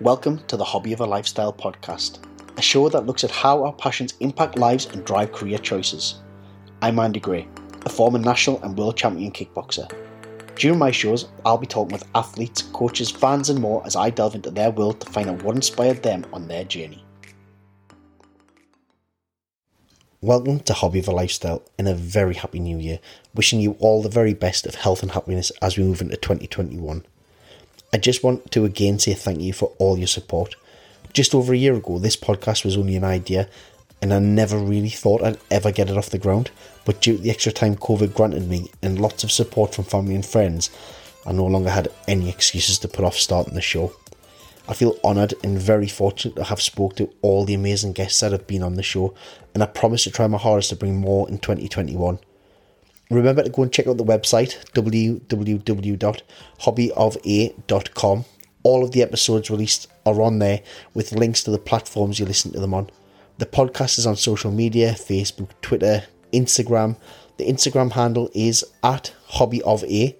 Welcome to the Hobby of a Lifestyle podcast, a show that looks at how our passions impact lives and drive career choices. I'm Andy Gray, a former national and world champion kickboxer. During my shows, I'll be talking with athletes, coaches, fans, and more as I delve into their world to find out what inspired them on their journey. Welcome to Hobby of a Lifestyle and a very happy new year. Wishing you all the very best of health and happiness as we move into 2021. I just want to again say thank you for all your support. Just over a year ago, this podcast was only an idea, and I never really thought I'd ever get it off the ground. But due to the extra time COVID granted me and lots of support from family and friends, I no longer had any excuses to put off starting the show. I feel honoured and very fortunate to have spoke to all the amazing guests that have been on the show, and I promise to try my hardest to bring more in 2021. Remember to go and check out the website www.hobbyofa.com. All of the episodes released are on there with links to the platforms you listen to them on. The podcast is on social media Facebook, Twitter, Instagram. The Instagram handle is at hobbyofa.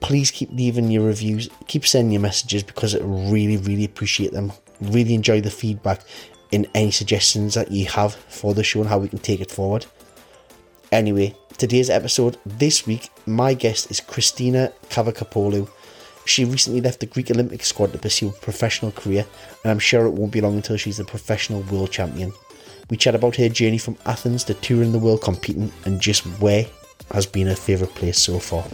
Please keep leaving your reviews, keep sending your messages because I really, really appreciate them. Really enjoy the feedback and any suggestions that you have for the show and how we can take it forward. Anyway, today's episode this week, my guest is Christina Kavakapoulou. She recently left the Greek Olympic squad to pursue a professional career, and I'm sure it won't be long until she's a professional world champion. We chat about her journey from Athens to touring the world competing and just where has been her favourite place so far.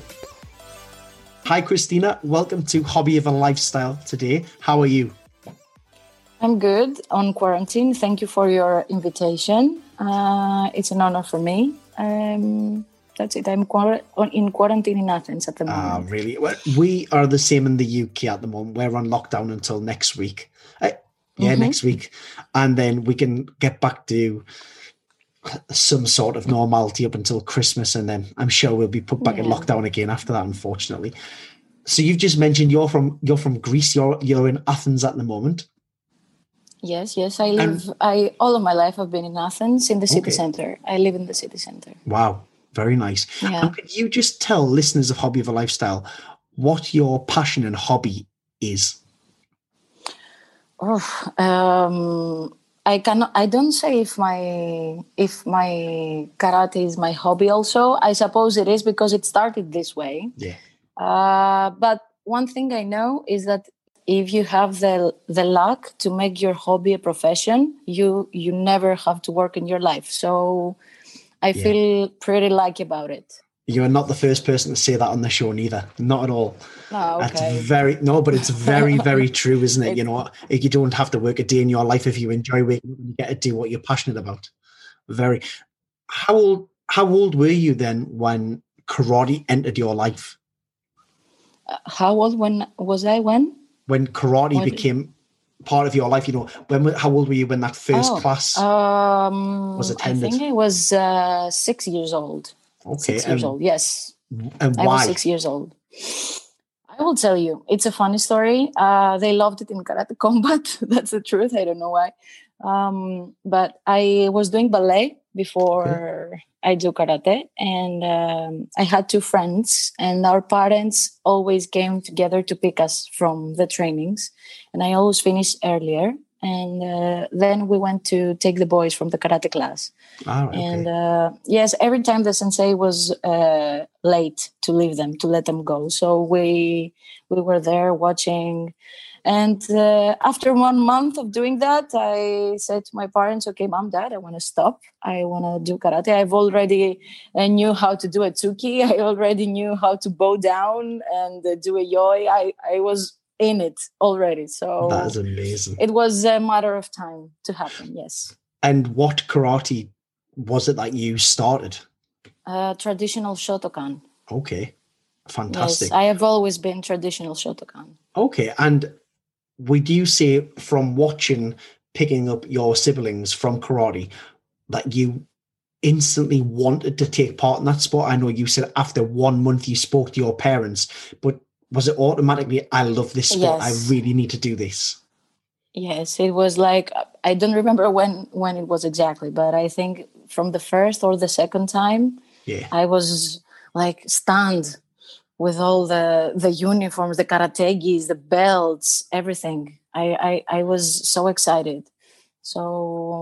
Hi, Christina. Welcome to Hobby of a Lifestyle today. How are you? I'm good on quarantine. Thank you for your invitation. Uh, it's an honor for me um, that's it. I'm in quarantine in Athens at the ah, moment. Ah, really? Well, we are the same in the UK at the moment. We're on lockdown until next week. Uh, yeah, mm-hmm. next week, and then we can get back to some sort of normality up until Christmas, and then I'm sure we'll be put back yeah. in lockdown again after that. Unfortunately. So you've just mentioned you're from you're from Greece. You're you're in Athens at the moment. Yes, yes. I live. And, I all of my life I've been in Athens in the city okay. center. I live in the city center. Wow, very nice. Yeah. And could you just tell listeners of Hobby of a Lifestyle what your passion and hobby is? Oh, um, I cannot. I don't say if my if my karate is my hobby. Also, I suppose it is because it started this way. Yeah. Uh, but one thing I know is that if you have the the luck to make your hobby a profession you you never have to work in your life. So i yeah. feel pretty lucky about it. You're not the first person to say that on the show neither. Not at all. Oh, okay. that's very no but it's very very true isn't it? You know you don't have to work a day in your life if you enjoy waking up you get to do what you're passionate about. Very. How old how old were you then when karate entered your life? Uh, how old when was i when when karate what? became part of your life? You know, when how old were you when that first oh, class um, was attended? I think I was uh, six years old. Okay, six years old. Yes, and why? I was six years old. I will tell you, it's a funny story. Uh, they loved it in karate combat. That's the truth. I don't know why. Um, but I was doing ballet before okay. I do karate, and um, I had two friends, and our parents always came together to pick us from the trainings, and I always finished earlier. And uh, then we went to take the boys from the karate class. Oh, okay. And uh, yes, every time the sensei was uh, late to leave them, to let them go, so we we were there watching and uh, after one month of doing that, I said to my parents, "Okay, mom, dad, I want to stop. I want to do karate. I've already I uh, knew how to do a tsuki. I already knew how to bow down and uh, do a yoi. I I was in it already. So that is amazing. It was a matter of time to happen. Yes. And what karate was it that you started? Uh, traditional Shotokan. Okay, fantastic. Yes, I have always been traditional Shotokan. Okay, and would you say from watching picking up your siblings from karate that you instantly wanted to take part in that sport? I know you said after one month you spoke to your parents, but was it automatically, I love this sport, yes. I really need to do this? Yes, it was like I don't remember when when it was exactly, but I think from the first or the second time, yeah, I was like stunned with all the the uniforms, the karategis, the belts, everything. I, I I was so excited. So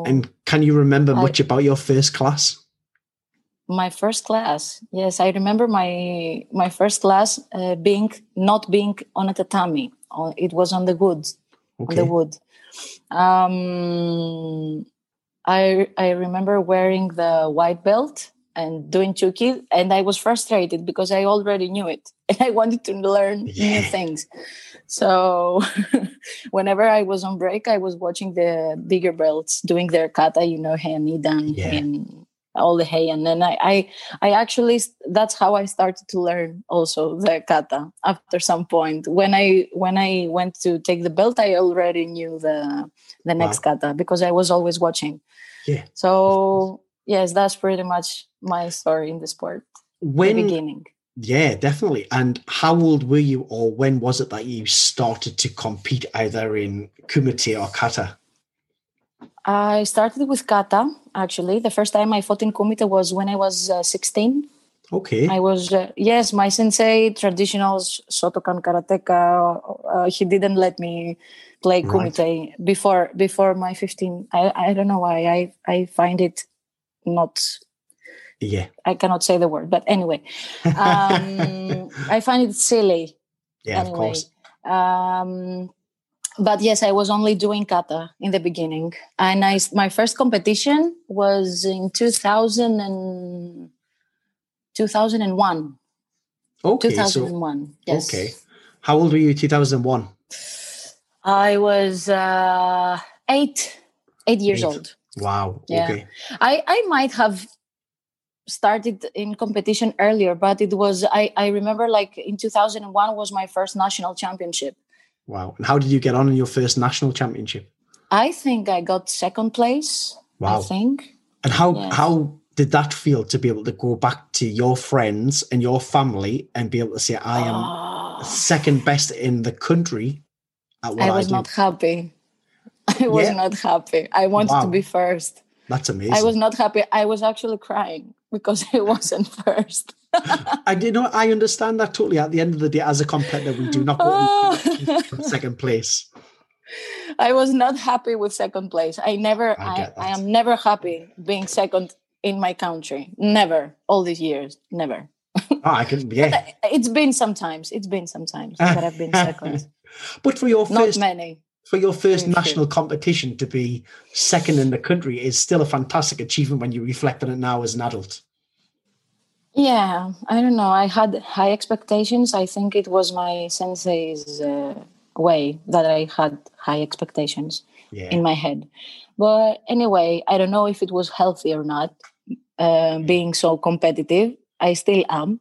And can you remember much about your first class? my first class, yes, I remember my my first class uh, being not being on a tatami. Uh, It was on the wood, on the wood. Um, I I remember wearing the white belt and doing tsuki, and I was frustrated because I already knew it and I wanted to learn Yeah. new things. So whenever I was on break, I was watching the bigger belts doing their kata, you know, Heian Nidan Yeah. and all the Heian, and then I, I I actually that's how I started to learn also the kata after some point. When I when I went to take the belt, I already knew the the next kata because I was always watching. Yeah. So yes, that's pretty much my story in the sport. the When beginning. yeah, definitely. And how old were you or when was it that you started to compete either in kumite or kata? I started with kata actually. The first time I fought in kumite was when I was uh, 16. Okay. I was uh, yes, my sensei, traditional Shotokan karateka. Uh, he didn't let me play Right. kumite before before my 15. I I don't know why. I I find it not. yeah. I cannot say the word, but anyway, um, I find it silly. yeah, of course. Um, but yes, I was only doing kata in the beginning, and I my first competition was in 2000 and 2001. Okay. So 2001. yes. okay. How old were you 2001? I was uh, eight, eight years Eight. old. Wow. Yeah. Okay. I, I might have started in competition earlier, but it was I, I remember like in 2001 was my first national championship. Wow. And how did you get on in your first national championship? I think I got second place. I Wow. think. And how Yes. how did that feel to be able to go back to your friends and your family and be able to say, I am Oh, second best in the country at what I I, was do? not happy. I was Yeah. not happy. I wanted to be first. That's amazing. I was not happy. I was actually crying because I wasn't first. I did know I understand that totally. At the end of the day, as a competitor, we do not want compete second place. I was not happy with second place. I never, I I, I, am never happy being second in my country. Never. All these years, never. Oh, I can, yeah. It's been sometimes. It's been sometimes that I've been second. But for your Not many. For your first Very national competition to be second in the country is still a fantastic achievement when you reflect on it now as an adult. Yeah, I don't know. I had high expectations. I think it was my sensei's uh, way that I had high expectations Yeah. in my head. But anyway, I don't know if it was healthy or not, uh, being so competitive. I still am.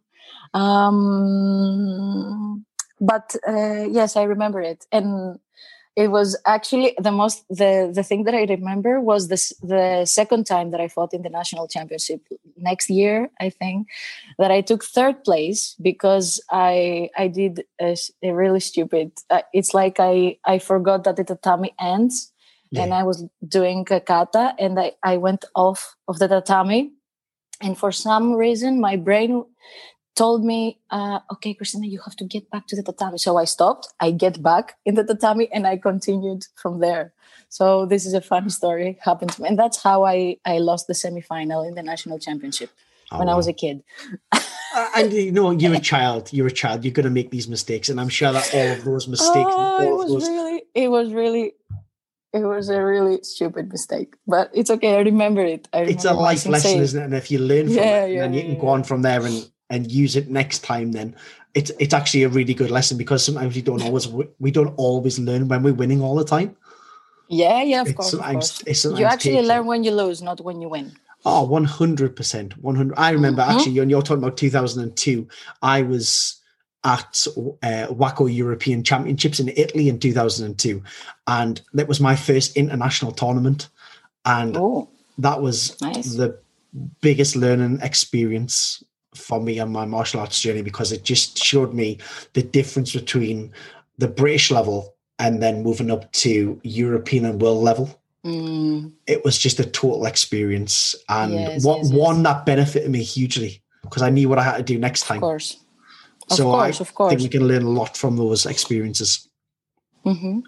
Um, but uh, yes, I remember it. And it was actually the most the the thing that I remember was this the second time that I fought in the national championship next year I think that I took third place because I I did a really stupid uh, it's like I I forgot that the tatami ends and I was doing a kata and I, I went off of the tatami. And for some reason my brain told me uh, okay christina you have to get back to the tatami so i stopped i get back in the tatami and i continued from there so this is a funny story happened to me and that's how i i lost the semifinal in the national championship Oh, when i was a kid Uh, and you know, you're a child. You're a child. You're going to make these mistakes, and I'm sure that all of those mistakes, oh, it was those, really it was really it was a really stupid mistake but it's okay i remember it I it's a life lesson, isn't it? And if you learn from Yeah, it, yeah, then you yeah, can go on from there and and use it next time. Then it's it's actually a really good lesson because sometimes we don't always we don't always learn when we're winning all the time. yeah yeah of It's course, of course. sometimes you actually takes learn when you lose not when you win Oh, 100%. 100. I remember Mhm. actually, when you're talking about 2002, I was at uh, WAKO European Championships in Italy in 2002. And that was my first international tournament. And oh that was Nice. the biggest learning experience for me on my martial arts journey because it just showed me the difference between the British level and then moving up to European and world level Mm, it was just a total experience and Yes, one, yes, yes. one that benefited me hugely because I knew what I had to do next of time. course of so course I of course think we can learn a lot from those experiences. hmm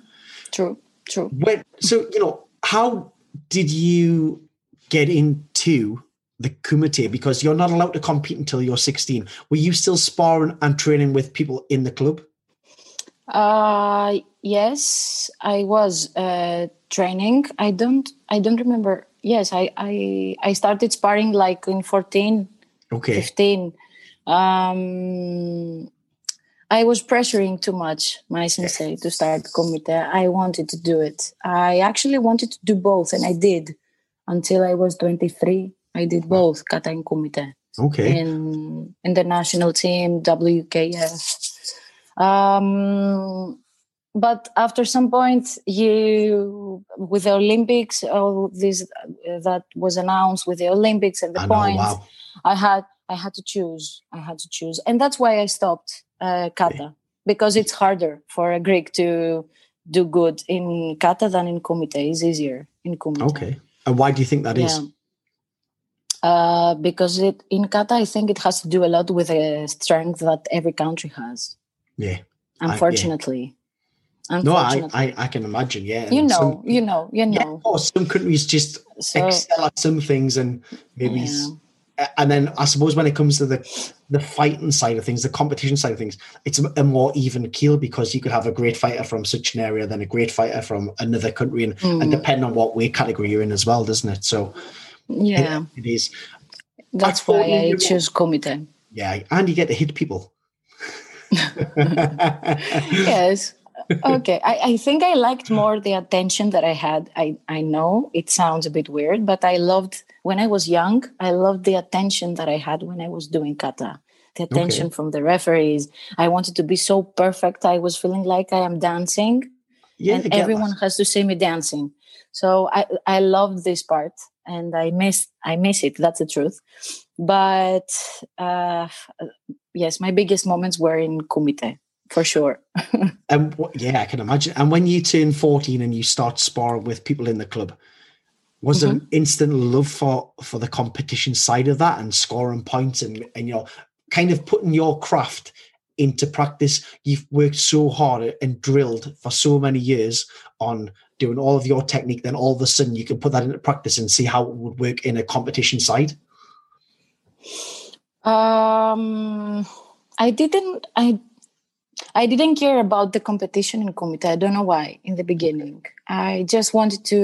true, true. When so you know how did you get into the kumite because you're not allowed to compete until you're 16 were you still sparring and training with people in the club? Uh yes i was uh training. I don't i don't remember. Yes i i i started sparring like in 14 okay. 15 um i was pressuring too much my sensei to start kumite i wanted to do it. I actually wanted to do both and i did until i was 23 i did both kata and kumite. Okay. In in the national team wkf um but after some point you with the olympics all this uh, that was announced with the olympics and the I know, points wow. i had i had to choose i had to choose. And that's why i stopped uh, kata because it's harder for a greek to do good in kata than in kumite. It's easier in kumite. Okay. And why do you think that is? Uh, because it in kata i think it has to do a lot with the strength that every country has. Yeah. I- yeah. unfortunately. No I, I i can imagine yeah. You know some, you know you yeah, know. of course, some countries just so excel at some things and maybe Yeah. and then i suppose when it comes to the the fighting side of things the competition side of things it's a more even keel because you could have a great fighter from such an area than a great fighter from another country and, and depend on what weight category you're in as well doesn't it? So yeah. It is. That's At why i choose kumite yeah and you get to hit people. Yes. Okay. I, I think i liked more the attention that i had. I i know it sounds a bit weird but i loved when i was young i loved the attention that i had when i was doing kata. The attention from the referees. I wanted to be so perfect i was feeling like i am dancing. Yeah and get that. everyone has to see me dancing. So i i loved this part and i miss i miss it that's the truth. But uh yes my biggest moments were in kumite for sure. And wh- yeah, I can imagine. And when you turn 14 and you start sparring with people in the club, was there an instant love for for the competition side of that and scoring points and and you know kind of putting your craft into practice? You've worked so hard and drilled for so many years on doing all of your technique. Then all of a sudden you can put that into practice and see how it would work in a competition side. um i didn't i i didn't care about the competition in kumite i don't know why in the beginning i just wanted to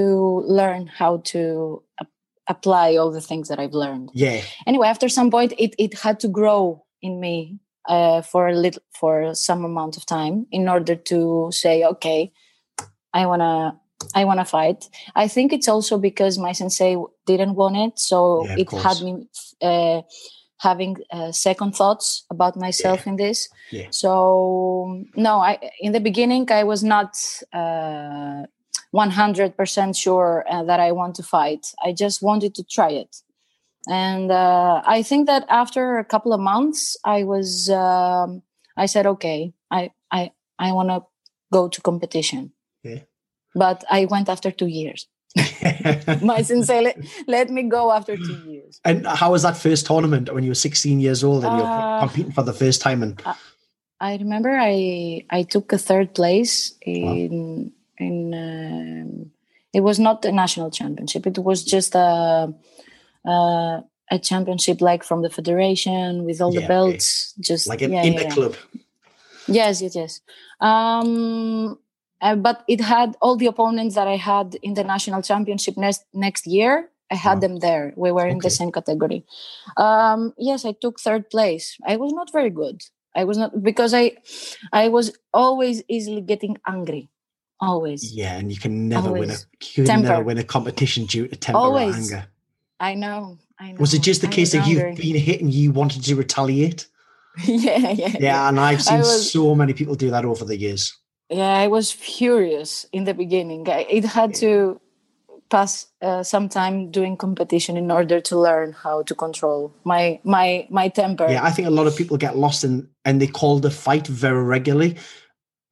learn how to ap- apply all the things that i've learned Yeah, anyway after some point it, it had to grow in me uh, for a little for some amount of time in order to say okay i want to i want to fight. I think it's also because my sensei didn't want it so Yeah, it course. had me uh, having uh, second thoughts about myself in this. Yeah. so no i in the beginning i was not uh, 100% sure uh, that i want to fight. I just wanted to try it and uh, i think that after a couple of months i was um, i said okay i i i want to go to competition Yeah. but i went after two years my sensei let, let me go after two years and how was that first tournament when you were 16 years old and you're Uh, competing for the first time? And i remember i i took a third place in in um, it was not a national championship it was just a uh, a championship like from the federation with all Yeah, the okay. belts just like in, yeah, yeah, club. Yes, yes, yes. Um, uh, but it had all the opponents that I had in the national championship next next year. I had Wow. them there. We were in the same category. Um, yes, I took third place. I was not very good. I was not because I, I was always easily getting angry. Always. Yeah, and you can never win a you can never win a competition due to temper Always. or anger. I know. I know. Was it just the I case that you've been hit and you wanted to retaliate? yeah, yeah, Yeah, and I've seen was- so many people do that over the years. yeah i was furious in the beginning I, it had to pass uh, some time doing competition in order to learn how to control my my my temper Yeah, I think a lot of people get lost in and they call the fight very regularly.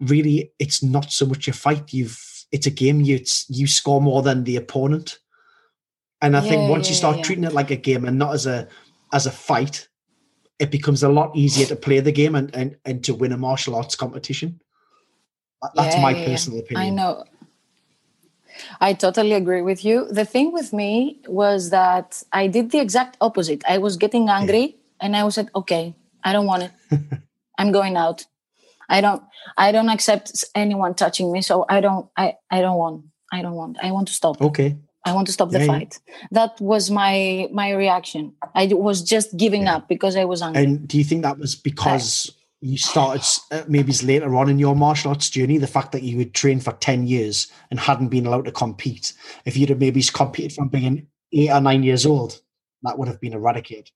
Really, it's not so much a fight. You've it's a game. You it's, you score more than the opponent. And I think Yeah, once you start yeah. treating it like a game and not as a as a fight, it becomes a lot easier to play the game and and, and to win a martial arts competition. That's Yeah, my yeah, yeah. personal opinion. i know I totally agree with you. The thing with me was that I did the exact opposite. I was getting angry yeah. and I was said, okay, I don't want it. I'm going out. I don't I don't accept anyone touching me. So I don't I, I don't want. I don't want. I want to stop. Okay. I want to stop the yeah, fight. Yeah. That was my my reaction. I was just giving yeah. up because I was angry. And do you think that was because you started uh, maybe later on in your martial arts journey, the fact that you had trained for 10 years and hadn't been allowed to compete? If you'd have maybe competed from being eight or nine years old, that would have been eradicated.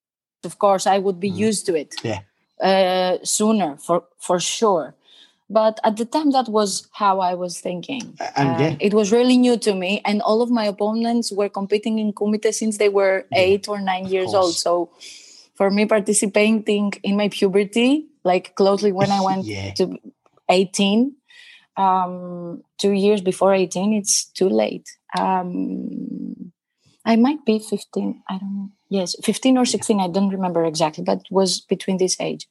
Of course, I would be mm. used to it. Yeah. Uh, sooner for for sure but at the time that was how i was thinking. And uh, yeah. it was really new to me. And all of my opponents were competing in kumite since they were yeah, eight or nine years old. so for me participating in my puberty like closely when i went yeah. to 18 um, two years before 18 it's too late. Um, i might be 15 i don't know yes 15 or 16 i don't remember exactly but was between this age.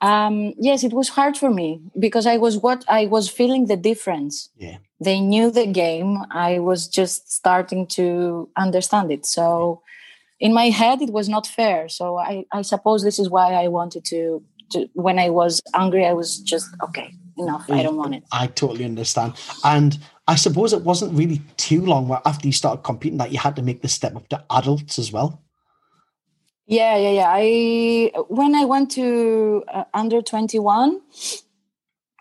Um, yes it was hard for me because i was what i was feeling the difference. Yeah. They knew the game. I was just starting to understand it. So in my head it was not fair. So i, I suppose this is why i wanted to, to when i was angry i was just okay enough. I don't want it. I totally understand. And i suppose it wasn't really too long after you started competing that you had to make the step up to adults as well yeah, yeah, yeah. I when I went to uh, under twenty one,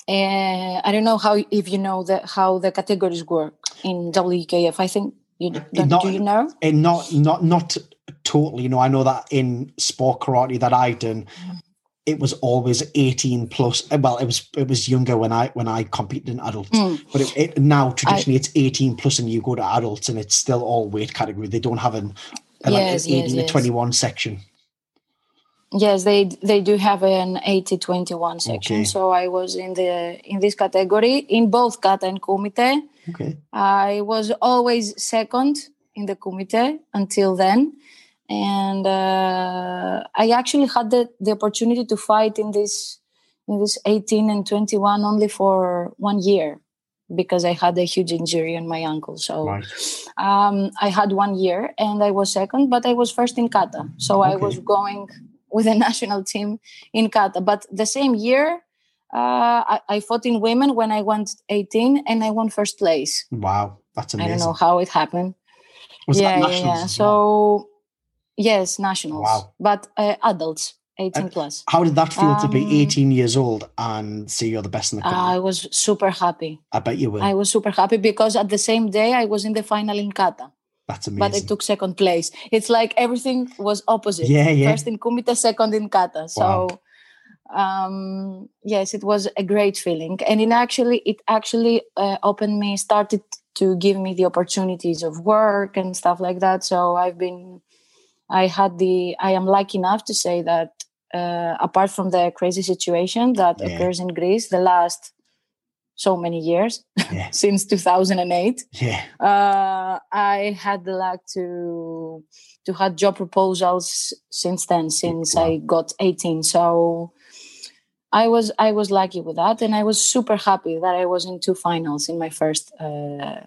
uh, I don't know how if you know the how the categories work in WKF. I think you not, do. You know? And not not not totally. You know, I know that in sport karate that I done, it was always 18 plus well it was it was younger when i when i competed in adults mm. but it, it, now traditionally I, it's 18 plus and you go to adults and it's still all weight category they don't have an yes, like yes, yes. 21 section. Yes, they they do have an 80 21 section. Okay. So I was in the in this category in both kata and kumite. Okay. I was always second in the kumite until then. And uh, I actually had the, the opportunity to fight in this in this 18 and 21 only for one year because I had a huge injury on my ankle. So right. um, I had one year and I was second, but I was first in kata. So okay. I was going with the national team in kata. But the same year, uh, I, I, fought in women when I went 18 and I won first place. Wow, that's amazing. I don't know how it happened. Was yeah, yeah, yeah. So, yes, nationals. Wow. But uh, adults. 18 plus. How did that feel um, to be um, 18 years old and see you're the best in the country? I was super happy. I bet you were. I was super happy because at the same day I was in the final in kata. That's amazing. But I took second place. It's like everything was opposite. Yeah, yeah. First in kumite, second in kata. So wow. um yes, it was a great feeling. And it actually it actually uh, opened me started to give me the opportunities of work and stuff like that. So I've been I had the I am lucky enough to say that uh, apart from the crazy situation that yeah. occurs in Greece the last so many years yeah. since 2008 yeah uh, i had the luck to to have job proposals since then since wow. i got 18 so i was i was lucky with that and i was super happy that i was in two finals in my first uh,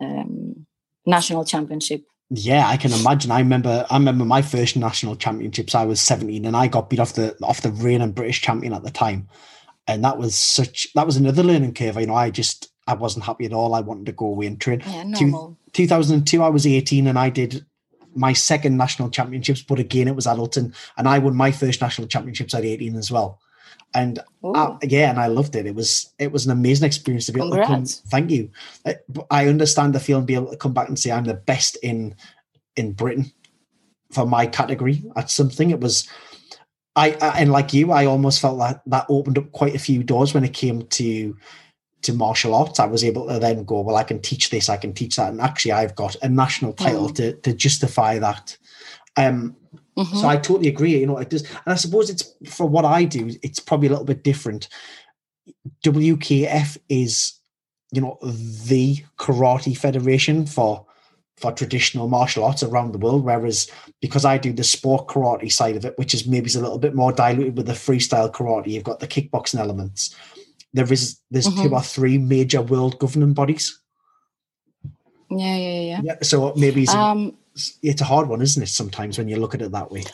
um, national championship yeah, I can imagine. I remember. I remember my first national championships. I was seventeen, and I got beat off the off the reigning British champion at the time, and that was such. That was another learning curve. You know, I just I wasn't happy at all. I wanted to go away and train. Yeah, normal. 2002, I was eighteen, and I did my second national championships. But again, it was Adulton, and I won my first national championships at eighteen as well. And I, yeah, and I loved it. It was it was an amazing experience to be Congrats. able to come. Thank you. I, I understand the feeling be able to come back and say I'm the best in in Britain for my category at something. It was I, I, and like you, I almost felt that that opened up quite a few doors when it came to to martial arts. I was able to then go, well, I can teach this, I can teach that, and actually, I've got a national title mm. to to justify that. Um, mm-hmm. So I totally agree. You know, it does, and I suppose it's for what I do, it's probably a little bit different. WKF is, you know, the karate federation for for traditional martial arts around the world. Whereas because I do the sport karate side of it, which is maybe is a little bit more diluted with the freestyle karate, you've got the kickboxing elements. There is there's mm-hmm. two or three major world governing bodies. Yeah, yeah, yeah. Yeah. So maybe Um, it's a hard one, isn't it? Sometimes when you look at it that way.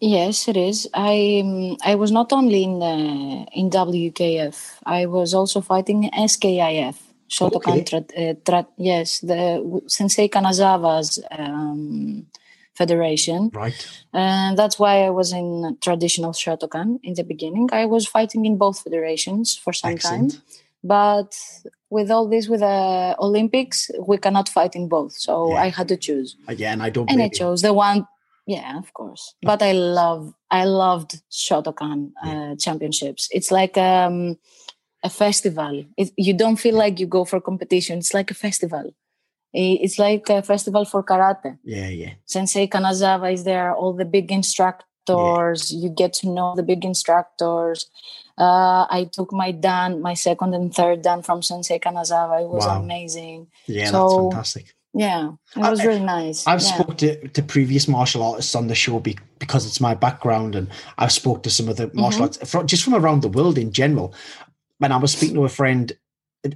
Yes, it is. I um, I was not only in uh, in WKF. I was also fighting SKIF. Shotokan. Okay. Tra- uh, tra- yes, the Sensei Kanazawa's um, federation, Right. and that's why I was in traditional Shotokan in the beginning. I was fighting in both federations for some Excellent. time, but with all this, with the Olympics, we cannot fight in both. So Yeah. I had to choose Again, I don't. and I chose the one. Yeah, of course. But I love, I loved Shotokan uh, championships. It's like um, a festival. It, you don't feel like you go for competition. It's like a festival. It's like a festival for karate. Yeah, yeah. Sensei Kanazawa is there. All the big instructors. Yeah. You get to know the big instructors. Uh, I took my dan, my second and third dan from Sensei Kanazawa. It was Wow. amazing. Yeah, So, that's fantastic. Yeah, it I- was really nice. I've yeah. spoke to, to previous martial artists on the show be, because it's my background, and I've spoke to some of the martial Mm-hmm. arts from, just from around the world in general. When I was speaking to a friend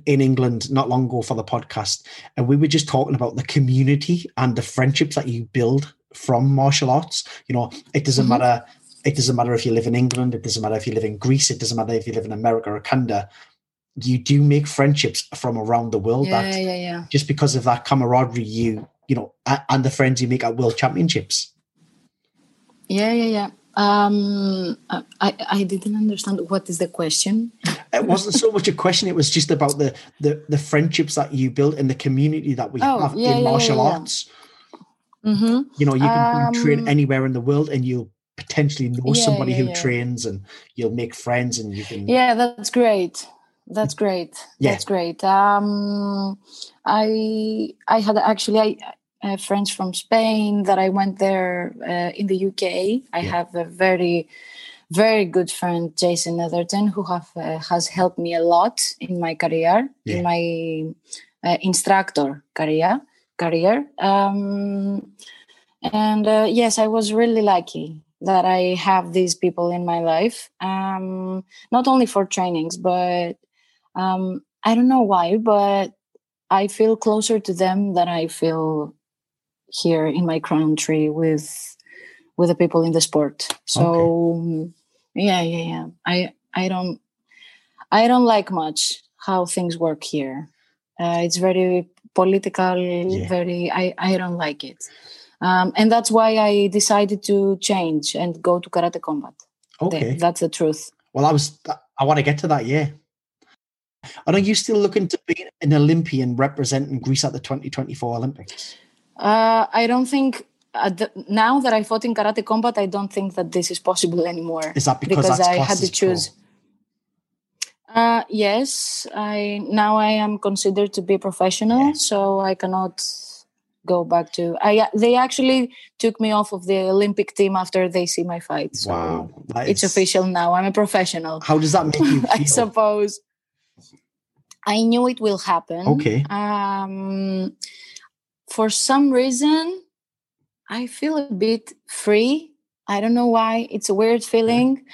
in England not long ago for the podcast, and we were just talking about the community and the friendships that you build from martial arts. You know, it doesn't Mhm. matter. It doesn't matter if you live in England. It doesn't matter if you live in Greece. It doesn't matter if you live in America or Canada. You do make friendships from around the world. Yeah, that yeah, yeah. just because of that camaraderie you you know and the friends you make at world championships Yeah, yeah, yeah. Um, I, I didn't understand what is the question. it wasn't so much a question it was just about the the, the friendships that you build and the community that we Oh, have yeah, in martial arts Mm-hmm. you know you can train Um, anywhere in the world and you'll potentially know Yeah, somebody yeah, who yeah. trains and you'll make friends and you can Yeah, that's great. That's great. Yeah. That's great. Um, I I had actually I, I have friends from Spain that I went there uh, in the UK. I have a very very good friend Jason Netherton who have uh, has helped me a lot in my career in my uh, instructor career career. Um, and uh, yes, I was really lucky that I have these people in my life. Um, not only for trainings, but um, I don't know why, but I feel closer to them than I feel here in my country with with the people in the sport. So yeah, yeah, yeah. I I don't I don't like much how things work here. Uh, it's very political. Very I I don't like it. Um, and that's why I decided to change and go to karate combat. okay That's the truth. well i was i want to get to that yeah and are you still looking to be an olympian representing greece at the 2024 olympics Uh, I don't think at the, now that I fought in karate combat, I don't think that this is possible anymore. is that because, that's I had to choose. Uh, yes, I now I am considered to be professional, Yeah. so I cannot go back to. I they actually took me off of the Olympic team after they see my fight. So wow it's is- official now. I'm a professional. how does that make you I suppose. I knew it will happen. Okay. Um, for some reason, I feel a bit free. I don't know why. It's a weird feeling.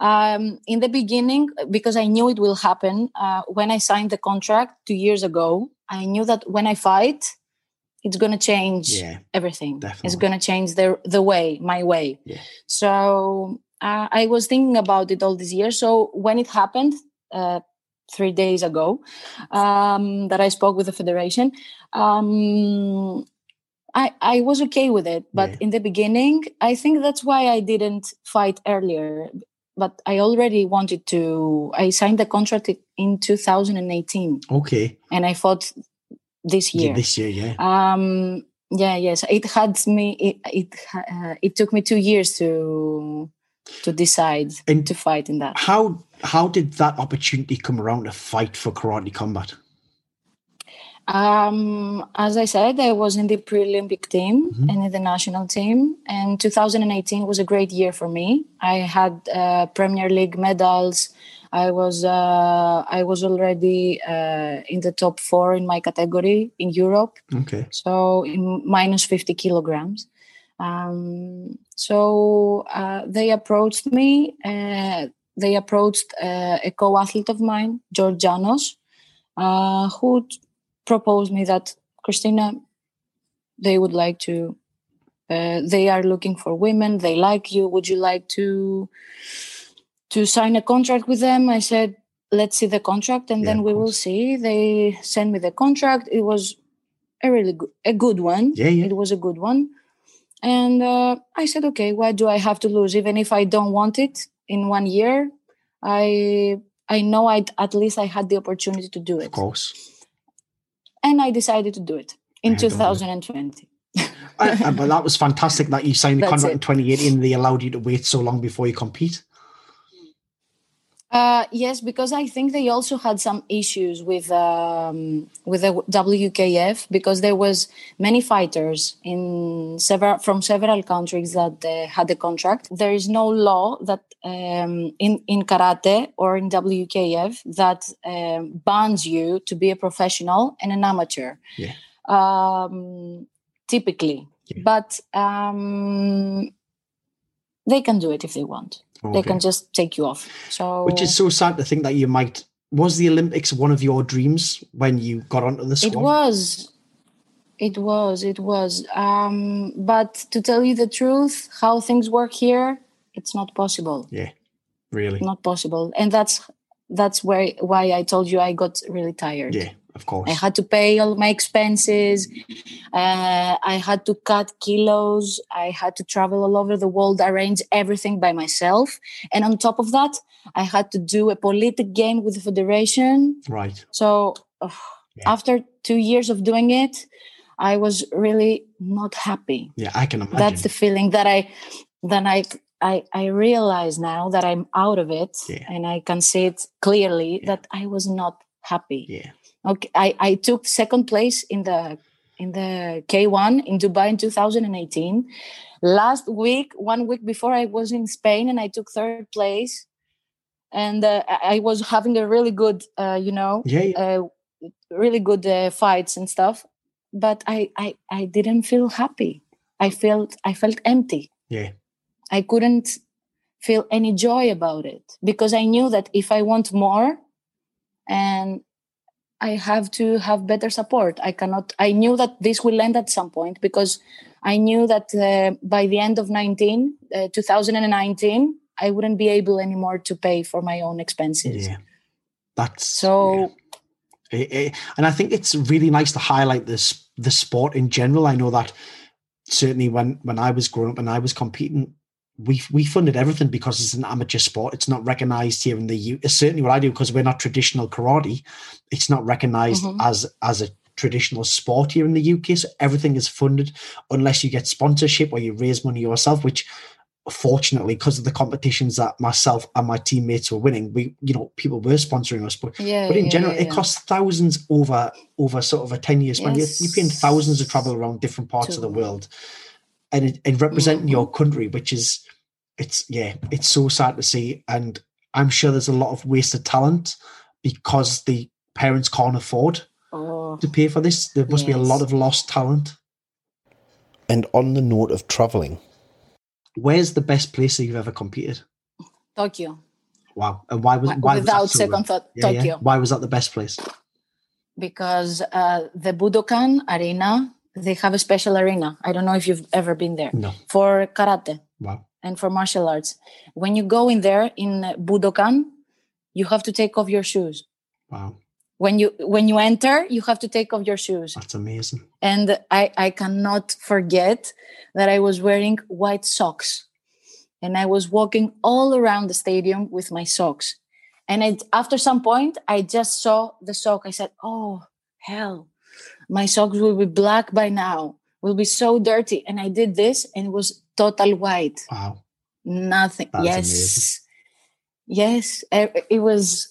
Um, in the beginning, because I knew it will happen, uh, when I signed the contract two years ago, I knew that when I fight, it's going to change yeah everything. It's going to change the the way, my way. Yeah. So uh, I was thinking about it all these years. So when it happened uh, three days ago, um, that I spoke with the federation, um, I I was okay with it. But Yeah. in the beginning, I think that's why I didn't fight earlier. But I already wanted to. I signed the contract in 2018, okay and I fought this Yeah, year. this year yeah Um, yeah, yes, it had me. It it, uh, it took me two years to to decide And- to fight in that. how how did that opportunity come around to fight for karate combat Um, as I said, I was in the pre-Olympic team Mhm. and in the national team, and 2018 was a great year for me. I had uh, Premier League medals. I was uh, I was already uh, in the top four in my category in Europe. okay so in minus 50 kilograms um, so uh, they approached me uh, they approached uh, a co-athlete of mine george janos uh, who proposed me that Christina, they would like to. Uh, they are looking for women. They like you. Would you like to to sign a contract with them? I said, let's see the contract, and Yeah, then we will see. They sent me the contract. It was a really good, a good one. Yeah, yeah. It was a good one, and uh, I said, okay, what do I have to lose? Even if I don't want it in one year, I I know I at least I had the opportunity to do it. Of course. and I decided to do it in Yeah, don't do it. 2020. Uh, uh, but that was fantastic that you signed the That's contract it. in 2018 and they allowed you to wait so long before you compete. Uh, yes, because I think they also had some issues with um, with the WKF because there was many fighters in several from several countries that uh, had a contract. There is no law that um, in in karate or in WKF that um, bans you to be a professional and an amateur. Yeah. Um, typically, Yeah. but um, they can do it if they want. They can just take you off. So Which is so sad to think that you might. Was the Olympics one of your dreams when you got onto the squad? It was. It was. It was. Um, but to tell you the truth, how things work here, it's not possible. Yeah, really. Not possible. And that's that's where why I told you I got really tired. Yeah, of course. I had to pay all my expenses. Uh, I had to cut kilos. I had to travel all over the world, arrange everything by myself. And on top of that, I had to do a politic game with the federation. right. So Yeah. after two years of doing it, I was really not happy. Yeah, I can imagine. That's the feeling that I then I I I realize now that I'm out of it Yeah. and I can see it clearly Yeah. that I was not happy. yeah. Okay, I, I took second place in the in the K1 in Dubai in 2018. Last week, one week before, I was in Spain and I took third place. And uh, I was having a really good, uh, you know, Yeah, yeah. uh, really good uh, fights and stuff. But I, I I didn't feel happy. I felt I felt empty. yeah. I couldn't feel any joy about it because I knew that if I want more and I have to have better support, I cannot. I knew that this will end at some point because I knew that uh, by the end of 19, uh, 2019, I wouldn't be able anymore to pay for my own expenses. Yeah. That's So yeah. Eh, eh, and I think it's really nice to highlight this the sport in general. I know that certainly when when I was growing up and I was competing, we we funded everything because it's an amateur sport. It's not recognized here in the U. Certainly, what I do because we're not traditional karate. It's not recognized Mhm. as as a traditional sport here in the UK. So everything is funded unless you get sponsorship or you raise money yourself, which fortunately because of the competitions that myself and my teammates were winning we you know people were sponsoring us but yeah, but in yeah, general yeah, it costs thousands over over sort of a 10 year span you're, you're paying thousands to travel around different parts of the world and and representing Mhm. your country which is it's yeah it's so sad to see and i'm sure there's a lot of wasted talent because the parents can't afford Oh, to pay for this there must be a lot of lost talent And on the note of travelling, where's the best place that you've ever competed Tokyo. wow and why was Wi- why was Without that second good? thought, Yeah, yeah. Tokyo. why was that the best place because uh, the Budokan arena, they have a special arena. I don't know if you've ever been there no for karate wow and for martial arts. When you go in there in Budokan, you have to take off your shoes. wow When you when you enter, you have to take off your shoes. that's amazing And I I cannot forget that I was wearing white socks, and I was walking all around the stadium with my socks. And it, after some point, I just saw the sock. I said, "Oh hell, my socks will be black by now. Will be so dirty." And I did this, and it was total white. wow Nothing. That's yes, amazing. yes. It, was.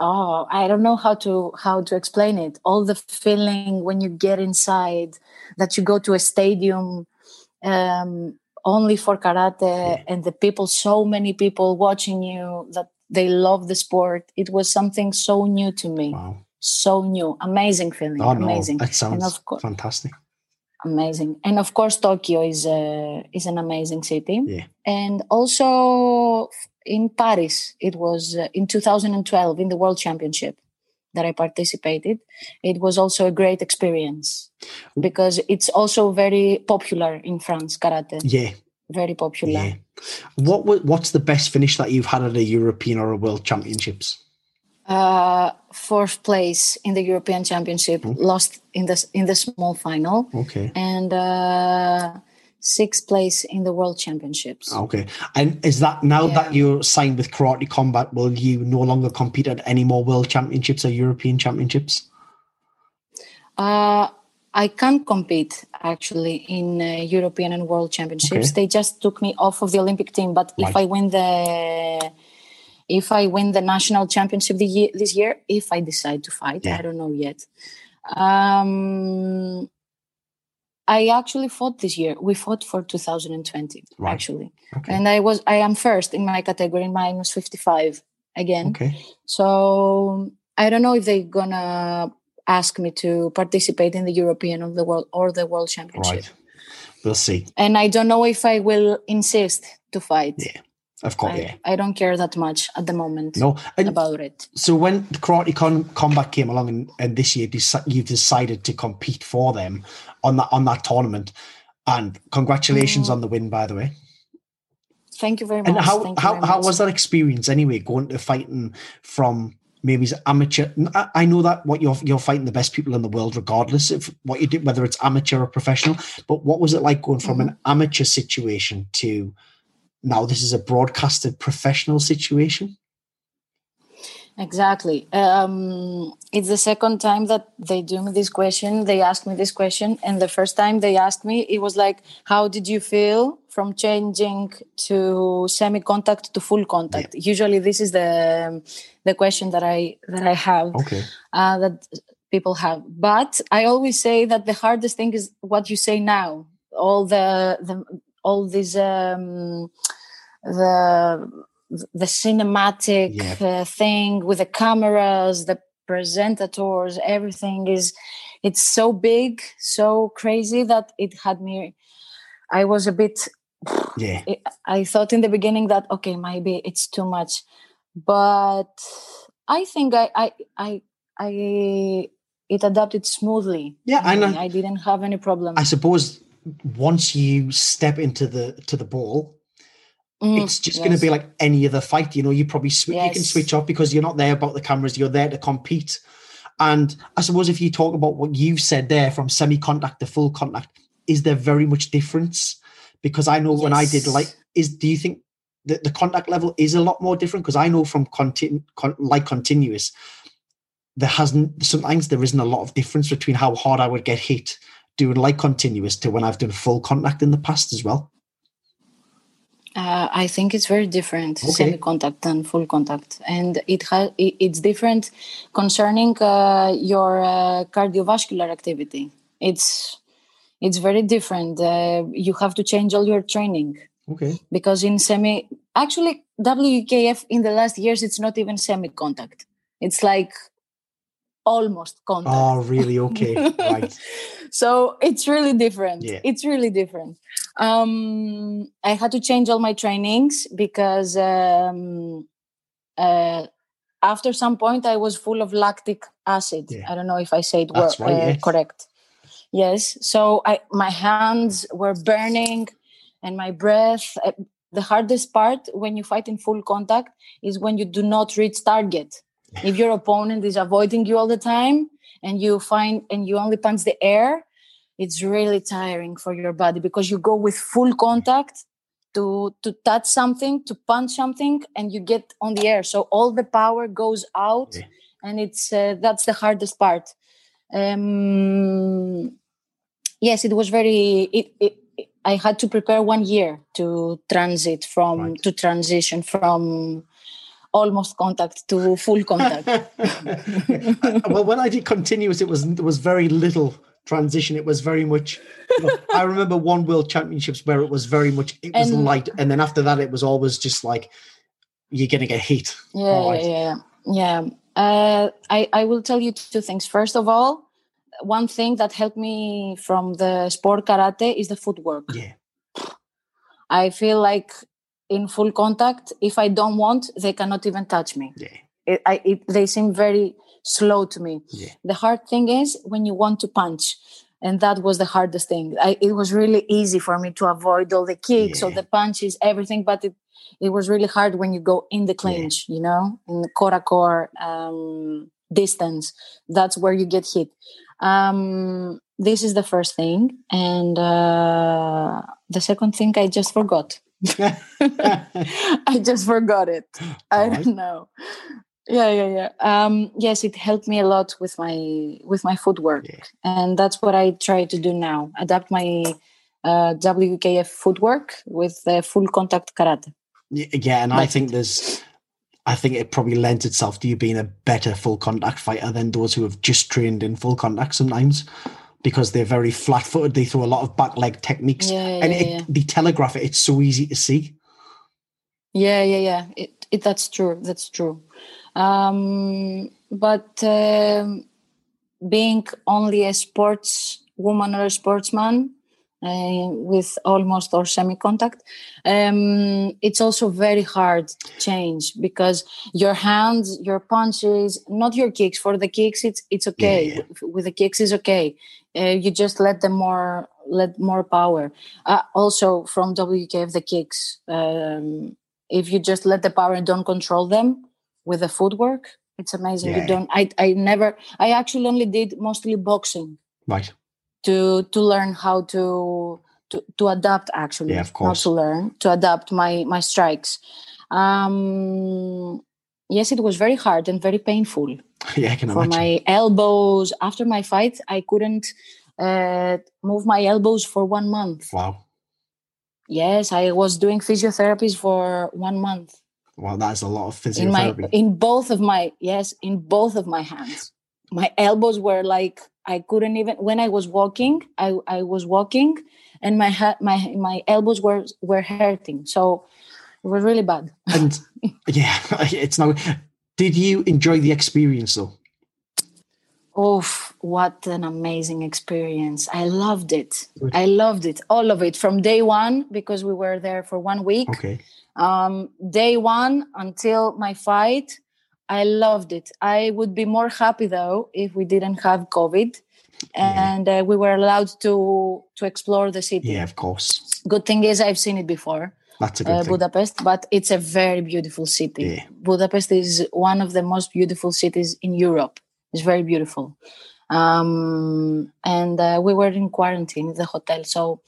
Oh, I don't know how to how to explain it. All the feeling when you get inside, that you go to a stadium um, only for karate, and the people, so many people watching you that they love the sport. It was something so new to me, wow so new, amazing feeling, Oh no, amazing that sounds of course- fantastic. amazing and of course tokyo is a is an amazing city Yeah. and also in paris it was uh, in 2012 in the world championship that I participated. It was also a great experience because it's also very popular in France, karate. Yeah. Very popular. Yeah. What what's the best finish that you've had at a European or a World Championships? Uh, fourth place in the European Championship, Mm. lost in the in the small final, Okay. and uh, sixth place in the World Championships. Okay. And is that now that you're signed with Karate Combat, will you no longer compete at any more World Championships or European Championships? Uh, I can't compete actually in uh, European and World Championships. Okay. They just took me off of the Olympic team. But if I win the if I win the national championship the year, this year, if I decide to fight, Yeah. I don't know yet. Um, I actually fought this year. We fought for 2020 Right. actually, Okay. and I was I am first in my category minus 55 again. Okay. So I don't know if they're gonna ask me to participate in the European or the world or the World Championship. Right. We'll see. And I don't know if I will insist to fight. Yeah. Of course. I. I don't care that much at the moment No. And about it. so when the Karate Con- Combat came along and, and this year deci- you decided to compete for them on that on that tournament. And congratulations Mm. on the win, by the way. Thank you very much. And how Thank how, how much. was that experience anyway? Going to fighting from maybe amateur. I, know that what you're you're fighting the best people in the world, regardless of what you do, whether it's amateur or professional. But what was it like going from an Mm-hmm. amateur situation to now this is a broadcasted professional situation? Exactly. Um, it's the second time that they do me this question. They ask me this question, and the first time they asked me, it was like, "How did you feel from changing to semi-contact to full contact?" Usually, this is the the question that I that I have Okay. uh, that people have. But I always say that the hardest thing is what you say now. All the the all these um, the the cinematic uh, thing with the cameras, the presentators, everything is it's so big, so crazy that it had me. I was a bit Yeah. I thought in the beginning that okay, maybe it's too much, but I think I I I, I it adapted smoothly. Yeah, I know. I didn't have any problem. I suppose once you step into the to the ball, Mm, it's just going to be like any other fight. You know, you probably sw- you can switch off because you're not there about the cameras. You're there to compete. And I suppose if you talk about what you've said there, from semi-contact to full contact, is there very much difference? Because I know when I did like, is do you think that the contact level is a lot more different? Because I know from continu- con- like continuous, there hasn't sometimes there isn't a lot of difference between how hard I would get hit doing like continuous to when I've done full contact in the past as well. Uh, I think it's very different, Okay. semi-contact and full contact, and it has it's different concerning uh, your uh, cardiovascular activity. It's it's very different. Uh, you have to change all your training Okay. because in semi, actually WKF in the last years it's not even semi-contact. It's like almost contact. Oh, really? Okay. right. so it's really different Yeah. it's really different um i had to change all my trainings because um uh after some point i was full of lactic acid Yeah. i don't know if i said That's wor- right, uh, yes. correct yes so i my hands were burning and my breath uh, the hardest part when you fight in full contact is when you do not reach target if your opponent is avoiding you all the time and you find and you only punch the air it's really tiring for your body because you go with full contact to to touch something to punch something and you get on the air so all the power goes out Yeah. and it's uh, that's the hardest part um yes it was very it, it it- i had to prepare one year to transit from Right. to transition from almost contact to full contact well, when I did continuous, it was there was very little transition. It was very much. you know, I remember one World Championships where it was very much it was And- light, and then after that, it was always just like you're gonna get heat. yeah Alright. yeah yeah uh, I, I will tell you two things first of all one thing that helped me from the sport karate is the footwork Yeah, i feel like in full contact if i don't want they cannot even touch me yeah, it, I, it, they seem very slow to me. Yeah. The hard thing is when you want to punch. And that was the hardest thing. I, it was really easy for me to avoid all the kicks, all the punches, everything. But it, it was really hard when you go in the clinch, you know, in the core to core um, distance. That's where you get hit. Um, this is the first thing. And uh, the second thing I just forgot. I just forgot it. I don't know. Yeah, yeah, yeah. Um, yes, it helped me a lot with my with my footwork, Yeah. and that's what I try to do now. Adapt my uh, WKF footwork with uh, full contact karate. Yeah, and I think there's, I think it probably lends itself to you being a better full contact fighter than those who have just trained in full contact sometimes, because they're very flat footed. They throw a lot of back leg techniques, Yeah, and yeah, it, yeah. they telegraph it. It's so easy to see. Yeah, yeah, yeah. It, it that's true. That's true. Um, but um, being only a sports woman or a sportsman uh, with almost or semi-contact, um, it's also very hard to change because your hands, your punches, not your kicks. For the kicks, it's it's okay. Yeah, yeah. With, with the kicks, is okay. Uh, you just let them more let more power. Uh, also from WKF, the kicks. Um, if you just let the power and don't control them with the footwork it's amazing Yeah. you don't i i never i actually only did mostly boxing Right. To to learn how to to, to adapt actually Yeah, of not course. to learn to adapt my my strikes um yes it was very hard and very painful Yeah, I can for imagine. my elbows after my fight i couldn't uh, move my elbows for one month Wow. yes i was doing physiotherapies for one month Wow, that is a lot of in my physiotherapy. in both of my yes in both of my hands my elbows were like i couldn't even when i was walking i i was walking and my ha- my my elbows were were hurting so it was really bad and yeah, it's now. Did you enjoy the experience though? oh what an amazing experience i loved it Good. i loved it all of it from day one because we were there for one week Okay. um, day one until my fight i loved it i would be more happy though if we didn't have covid Yeah. and uh, we were allowed to to explore the city Yeah, of course. good thing is i've seen it before That's a good uh, thing. budapest but it's a very beautiful city Yeah. budapest is one of the most beautiful cities in europe it's very beautiful um, and uh, we were in quarantine in the hotel so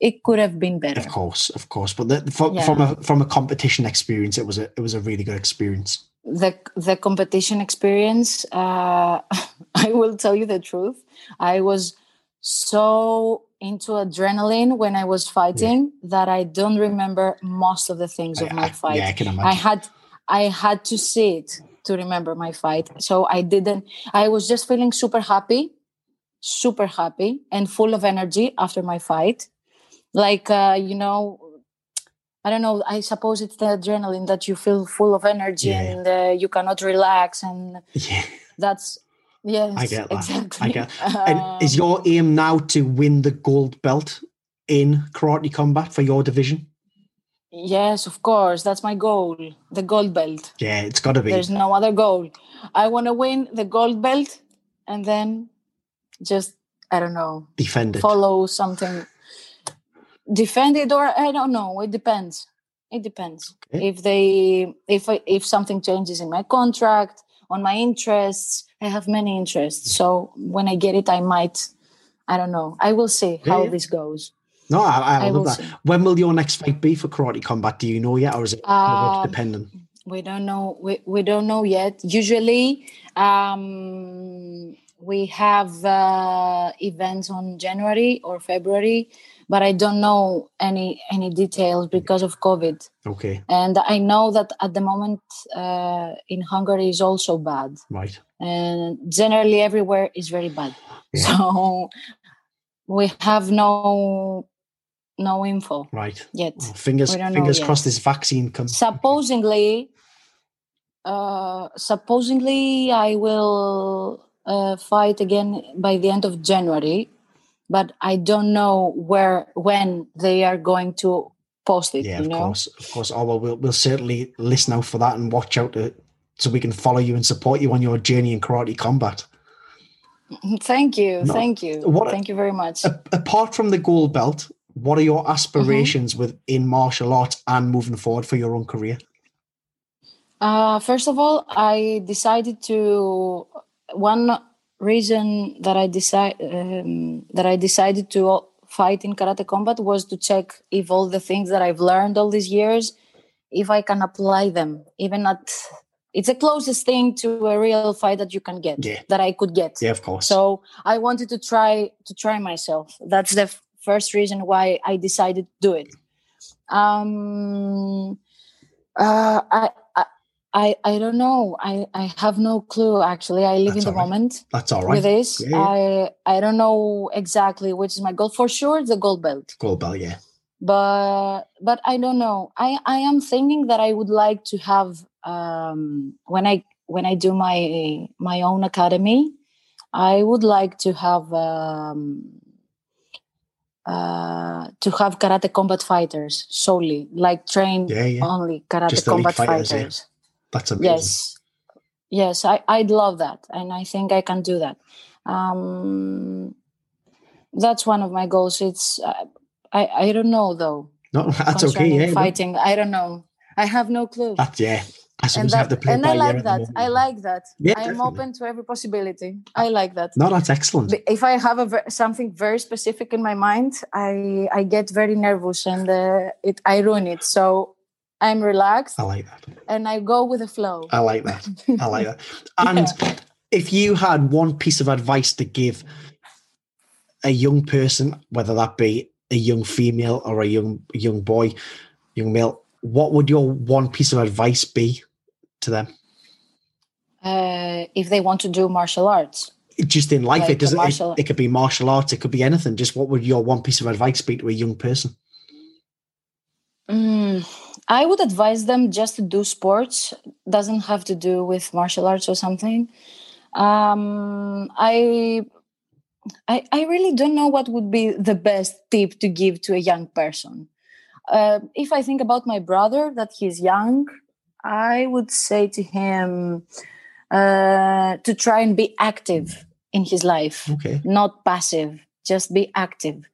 it could have been better Of course, of course. But the, from, Yeah. from a from a competition experience, it was a it was a really good experience. The the competition experience uh i will tell you the truth. I was so into adrenaline when i was fighting that i don't remember most of the things of my I- fight yeah, I can i had i had to see it to remember my fight so i didn't i was just feeling super happy super happy and full of energy after my fight. Like uh you know I don't know. I suppose it's the adrenaline that you feel full of energy Yeah. and uh, you cannot relax, and yeah, that's yes, I get that. exactly. I get. And is Um, your aim now to win the gold belt in karate combat for your division? yes, of course, that's my goal. The gold belt. Yeah, it's got to be. There's no other goal. I want to win the gold belt, and then just I don't know, Defend it. follow something, defend it, or I don't know. It depends. It depends. Okay. If they, if I, if something changes in my contract, on my interests, I have many interests. So when I get it, I might. I don't know. I will see Yeah, how yeah. this goes. No, I, I, I love will that. see. When will your next fight be for karate combat? Do you know yet, or is it Um, dependent? we don't know we, we don't know yet usually um we have uh, events on january or february but i don't know any any details because of covid Okay, and i know that at the moment uh, in hungary is also bad right. and generally everywhere is very bad Yeah. so we have no no info Right. yet Well, fingers know fingers yet. crossed this vaccine comes. supposedly uh supposedly i will uh, fight again by the end of january but i don't know where when they are going to post it Yeah, of know course, of course. Oh well, we'll we'll certainly listen out for that and watch out to so we can follow you and support you on your journey in karate combat. Thank you, no. thank you, what, thank you very much. A, apart from the gold belt, what are your aspirations mm-hmm. within martial arts and moving forward for your own career? Uh, first of all, I decided to one reason that I decide um, that I decided to fight in karate combat was to check if all the things that I've learned all these years, if I can apply them, even at it's the closest thing to a real fight that you can get yeah. that I could get. Yeah, of course. So I wanted to try to try myself. That's the f- first reason why I decided to do it. Um, uh, I, I, I don't know. I, I have no clue actually. I live That's in the right. moment. That's all right. With this, yeah. I I don't know exactly which is my goal. For sure, the gold belt. Gold belt, yeah. But but I don't know. I I am thinking that I would like to have um when I when I do my my own academy, I would like to have um uh, to have karate combat fighters solely, like train yeah, yeah. only karate Just combat fighters. fighters. That's amazing. Yes, yes, I I'd love that, and I think I can do that. Um, that's one of my goals. It's uh, I I don't know though. No, that's okay. Yeah, fighting. I don't know. I have no clue. That's yeah. I and, that, and I like that. I like that. Yeah, I am open to every possibility. I like that. No, that's excellent. If I have a, something very specific in my mind, I I get very nervous and uh, it I ruin it. So I'm relaxed. I like that. And I go with the flow. I like that. I like that. And yeah. if you had one piece of advice to give a young person, whether that be a young female or a young young boy, young male, what would your one piece of advice be to them? Uh, if they want to do martial arts. Just in life, like it doesn't. It, it could be martial arts. It could be anything. Just what would your one piece of advice be to a young person? Mm, I would advise them just to do sports. Doesn't have to do with martial arts or something. Um, I, I, I really don't know what would be the best tip to give to a young person. Uh, if I think about my brother, that he's young, I would say to him uh, to try and be active in his life, okay. not passive. Just be active.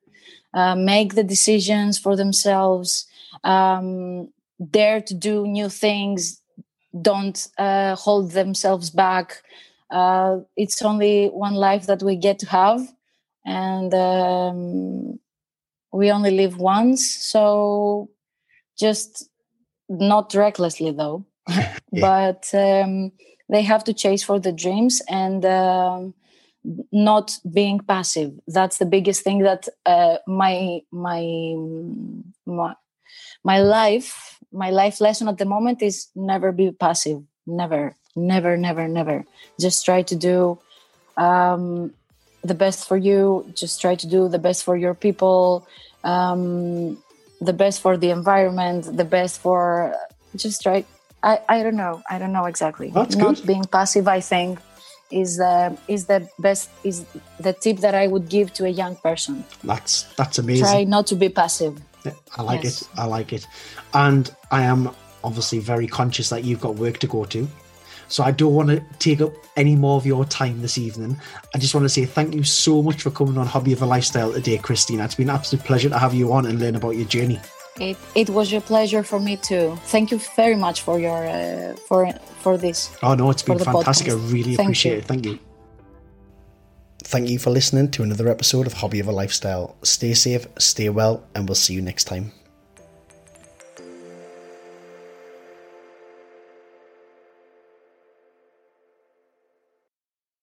Uh, make the decisions for themselves um, dare to do new things don't uh, hold themselves back. Uh, it's only one life that we get to have and um, we only live once so just not recklessly though. Yeah. but um, they have to chase for the dreams and um, not being passive. That's the biggest thing that uh, my my my my life my life lesson at the moment is never be passive. Never never never never. Just try to do um, the best for you. Just try to do the best for your people um, the best for the environment the best for just try i i don't know. I don't know exactly. That's not good. being passive i think is uh, is the best is the tip that i would give to a young person. That's that's amazing. Try not to be passive I like yes. it. I like it. And I am obviously very conscious that you've got work to go to. So I don't want to take up any more of your time this evening. I just want to say thank you so much for coming on Hobby of a Lifestyle today, Christina. It's been an absolute pleasure to have you on and learn about your journey. It, it was a pleasure for me too. Thank you very much for your uh, for for this. Oh no, it's been fantastic. Podcast. I really thank appreciate you. it. Thank you. Thank you for listening to another episode of Hobby of a Lifestyle. Stay safe, stay well, and we'll see you next time.